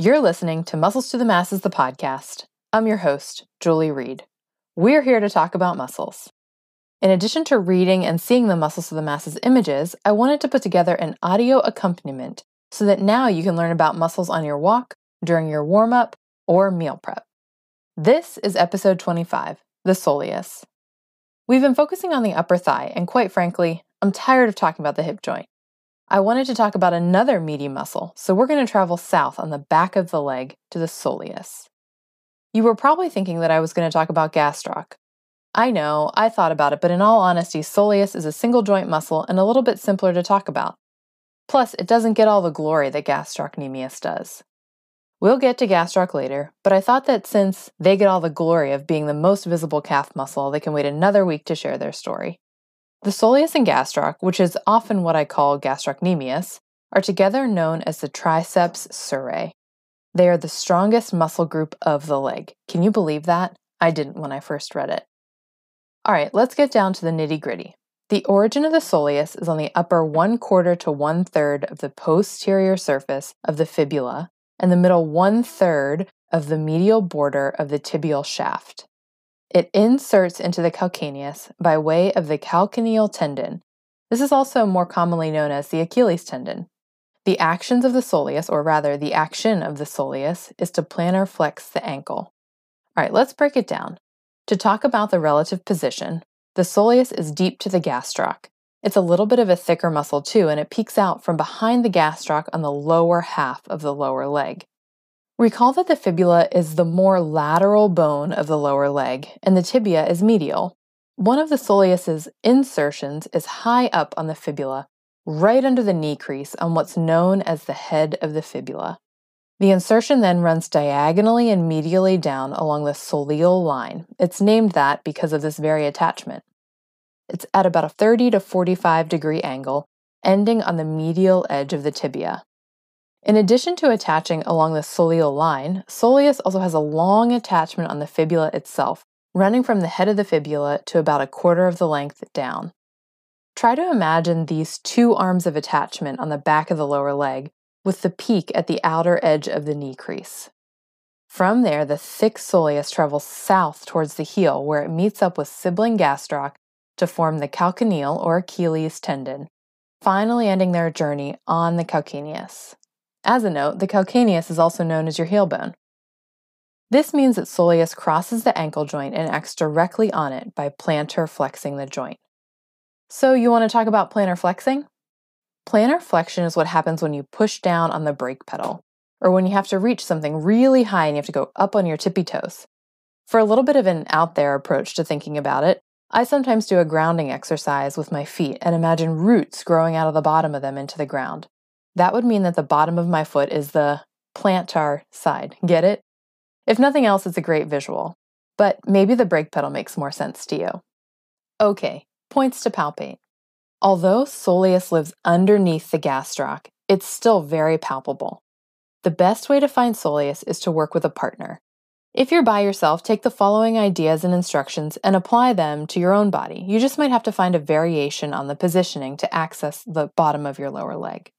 You're listening to Muscles to the Masses, the podcast. I'm your host, Julie Reed. We're here to talk about muscles. In addition to reading and seeing the Muscles to the Masses images, I wanted to put together an audio accompaniment so that now you can learn about muscles on your walk, during your warm up, or meal prep. This is episode 25, the soleus. We've been focusing on the upper thigh, and quite frankly, I'm tired of talking about the hip joint. I wanted to talk about another meaty muscle, so we're going to travel south on the back of the leg to the soleus. You were probably thinking that I was going to talk about gastroc. I know, I thought about it, but in all honesty, soleus is a single joint muscle and a little bit simpler to talk about. Plus, it doesn't get all the glory that gastrocnemius does. We'll get to gastroc later, but I thought that since they get all the glory of being the most visible calf muscle, they can wait another week to share their story. The soleus and gastroc, which is often what I call gastrocnemius, are together known as the triceps surae. They are the strongest muscle group of the leg. Can you believe that? I didn't when I first read it. All right, let's get down to the nitty gritty. The origin of the soleus is on the upper one quarter to one third of the posterior surface of the fibula and the middle one third of the medial border of the tibial shaft. It inserts into the calcaneus by way of the calcaneal tendon. This is also more commonly known as the Achilles tendon. The actions of the soleus, or rather, the action of the soleus, is to plantar flex the ankle. All right, let's break it down. To talk about the relative position, the soleus is deep to the gastroc. It's a little bit of a thicker muscle too, and it peeks out from behind the gastroc on the lower half of the lower leg. Recall that the fibula is the more lateral bone of the lower leg, and the tibia is medial. One of the soleus's insertions is high up on the fibula, right under the knee crease on what's known as the head of the fibula. The insertion then runs diagonally and medially down along the soleal line. It's named that because of this very attachment. It's at about a 30 to 45 degree angle, ending on the medial edge of the tibia. In addition to attaching along the soleal line, soleus also has a long attachment on the fibula itself, running from the head of the fibula to about a quarter of the length down. Try to imagine these two arms of attachment on the back of the lower leg, with the peak at the outer edge of the knee crease. From there, the thick soleus travels south towards the heel, where it meets up with sibling gastroc to form the calcaneal or Achilles tendon, finally ending their journey on the calcaneus. As a note, the calcaneus is also known as your heel bone. This means that soleus crosses the ankle joint and acts directly on it by plantar flexing the joint. So, you want to talk about plantar flexing? Plantar flexion is what happens when you push down on the brake pedal, or when you have to reach something really high and you have to go up on your tippy toes. For a little bit of an out there approach to thinking about it, I sometimes do a grounding exercise with my feet and imagine roots growing out of the bottom of them into the ground. That would mean that the bottom of my foot is the plantar side. Get it? If nothing else, it's a great visual. But maybe the brake pedal makes more sense to you. Okay, points to palpate. Although soleus lives underneath the gastroc, it's still very palpable. The best way to find soleus is to work with a partner. If you're by yourself, take the following ideas and instructions and apply them to your own body. You just might have to find a variation on the positioning to access the bottom of your lower leg.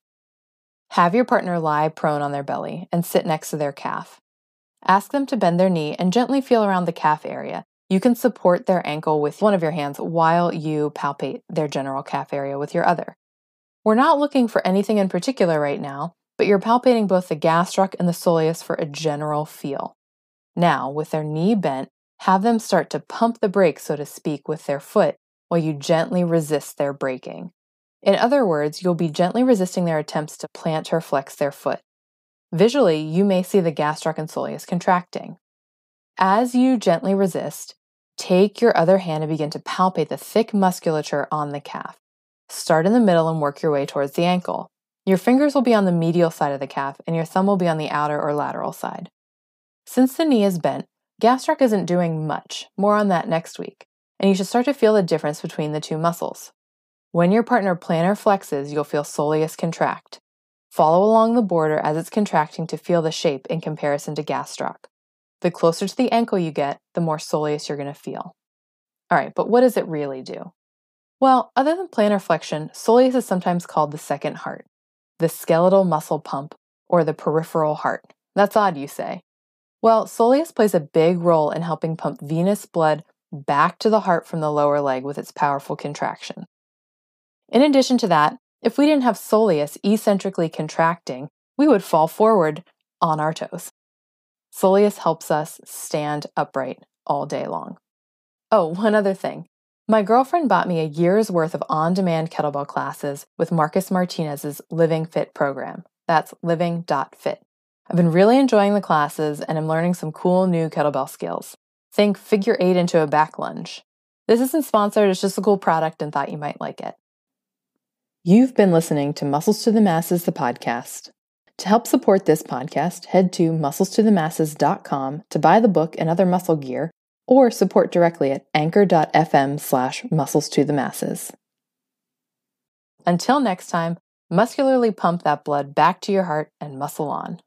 Have your partner lie prone on their belly and sit next to their calf. Ask them to bend their knee and gently feel around the calf area. You can support their ankle with one of your hands while you palpate their general calf area with your other. We're not looking for anything in particular right now, but you're palpating both the gastroc and the soleus for a general feel. Now, with their knee bent, have them start to pump the brakes, so to speak, with their foot while you gently resist their braking. In other words, you'll be gently resisting their attempts to plantar flex their foot. Visually, you may see the gastroc and soleus contracting. As you gently resist, take your other hand and begin to palpate the thick musculature on the calf. Start in the middle and work your way towards the ankle. Your fingers will be on the medial side of the calf, and your thumb will be on the outer or lateral side. Since the knee is bent, gastroc isn't doing much, more on that next week, and you should start to feel the difference between the two muscles. When your partner plantar flexes, you'll feel soleus contract. Follow along the border as it's contracting to feel the shape in comparison to gastroc. The closer to the ankle you get, the more soleus you're going to feel. All right, but what does it really do? Well, other than plantar flexion, soleus is sometimes called the second heart, the skeletal muscle pump, or the peripheral heart. That's odd, you say. Well, soleus plays a big role in helping pump venous blood back to the heart from the lower leg with its powerful contraction. In addition to that, if we didn't have soleus eccentrically contracting, we would fall forward on our toes. Soleus helps us stand upright all day long. Oh, one other thing. My girlfriend bought me a year's worth of on demand kettlebell classes with Marcus Martinez's Living Fit program. That's living.fit. I've been really enjoying the classes and I'm learning some cool new kettlebell skills. Think figure eight into a back lunge. This isn't sponsored, it's just a cool product and thought you might like it. You've been listening to Muscles to the Masses, the podcast. To help support this podcast, head to musclestothemasses.com to the masses.com to buy the book and other muscle gear, or support directly at anchor.fm slash muscles to the masses. Until next time, muscularly pump that blood back to your heart and muscle on.